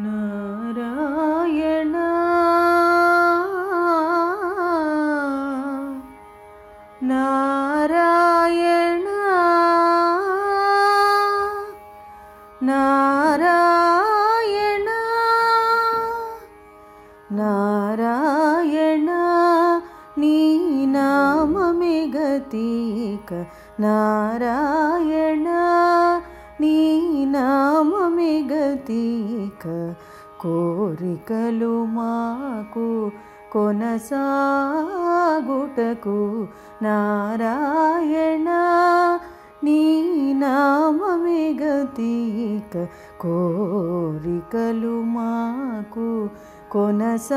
नारायण। नारायण। नारायण। नारायण निमे गतिक। नारायण నారాయణ నీ నామమే గతీక కోరికలు మాకు కొనసాగుటకు నారాయణ నీ నామమే గతీక కోరికలు మాకు కొనసాగుటకు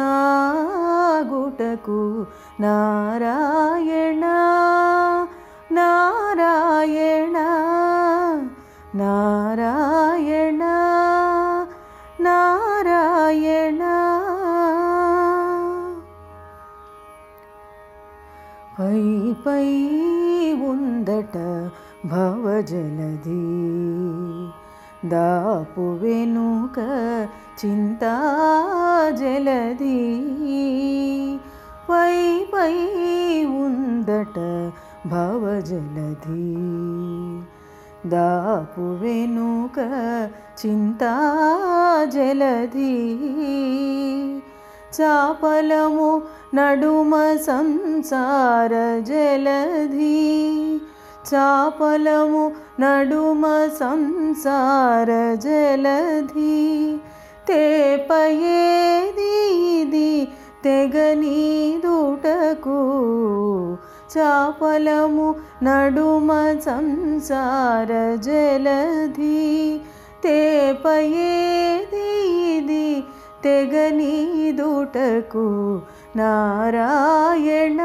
నారాయణ నారాయణ नारायण नारायण। पै पै उन्दट भवजलधि दापुवेनुक चिन्ता जलधि। पै पै उन्दट भवजलधि। దాపు వెనుక చింతా జలధి చాపలము నడుమ సంసార జలధి చాపలము నడుమ సంసార జలధి తేపయేది ఇది తెగనీదుటకు చాపలము నడుమ సంసార జలధి. తేపయేది ఇది తెగనీదుటకు నారాయణ.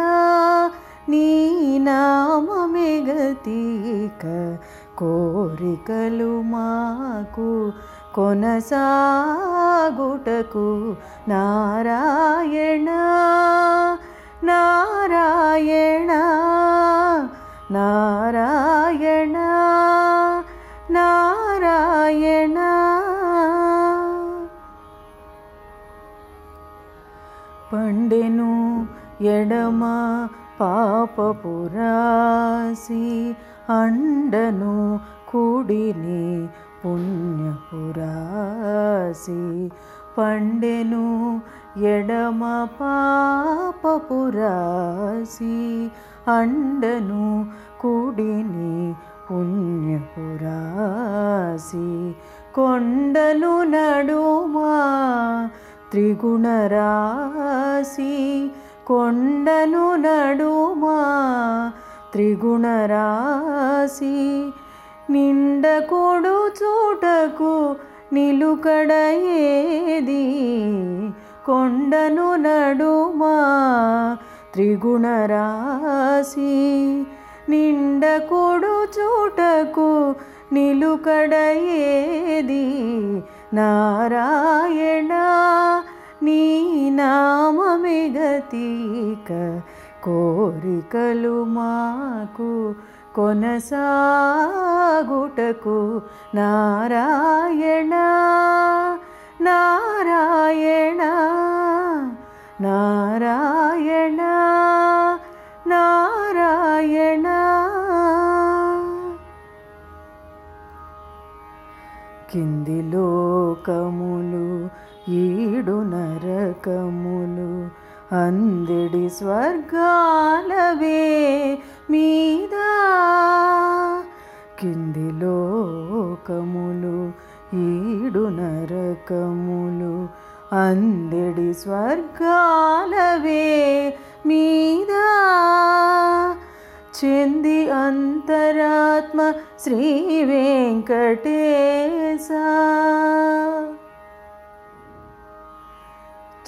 నీ నామమే గతిక కోరికలు మాకు కొనసాగుటకు నారాయణ. నారాయణ నారాయణ నారాయణ పండెను ఎడమ పాపపురాసి అండను కుడిని పుణ్యపురాసి పండెను ఎడమ పాపపురాసి అండను కుడిని పుణ్యపురాసి కొండలు నడుమా త్రిగుణరాశి కొండను నడుమా త్రిగుణరాశి నిండకొడు చూటకు నిలుకడ ఏది కొండను నడుమా త్రిగుణరాశి నిండకొడు చూటకు నిలుకడ ఏది నారాయణ నీ నామమే గతీక కోరికలు మాకు కొనసా కొనసాగుటకు నారాయణ నారాయణ నారాయణ నారాయణ. కింది లోకములు ఈడు నరకములు అందడి స్వర్గాలవే మీద. కింది లోకములు ఈడు నరకములు. అందడి స్వర్గాలవే మీద? చెంది అంతరాత్మ శ్రీ వెంకటేశ.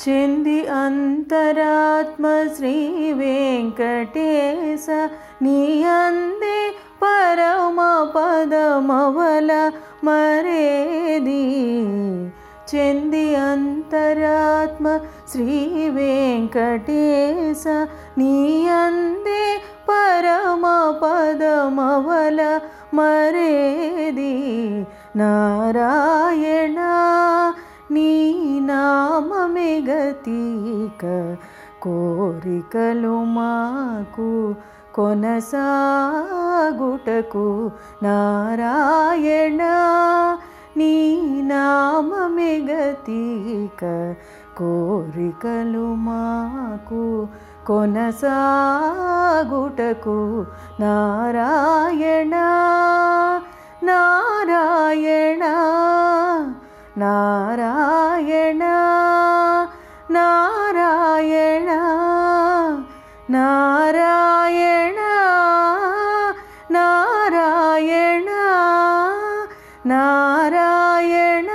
చెంది అంతరాత్మ శ్రీ వెంకటేశ నీ అందే పరమ పదమవల మరేది? చెంది అంతరాత్మ శ్రీ వెంకటేశ నీ అందే పరమ పదమవల మరేది? నారాయణ నీ నామమే గతిక కోరికలు మాకు కొనసాగుటకు నారాయణ నీ నామమెగతీక కోరికలు మాకు కొనసాగుటకు నారాయణ నారాయణ నారాయణ నారాయణ നാരായണ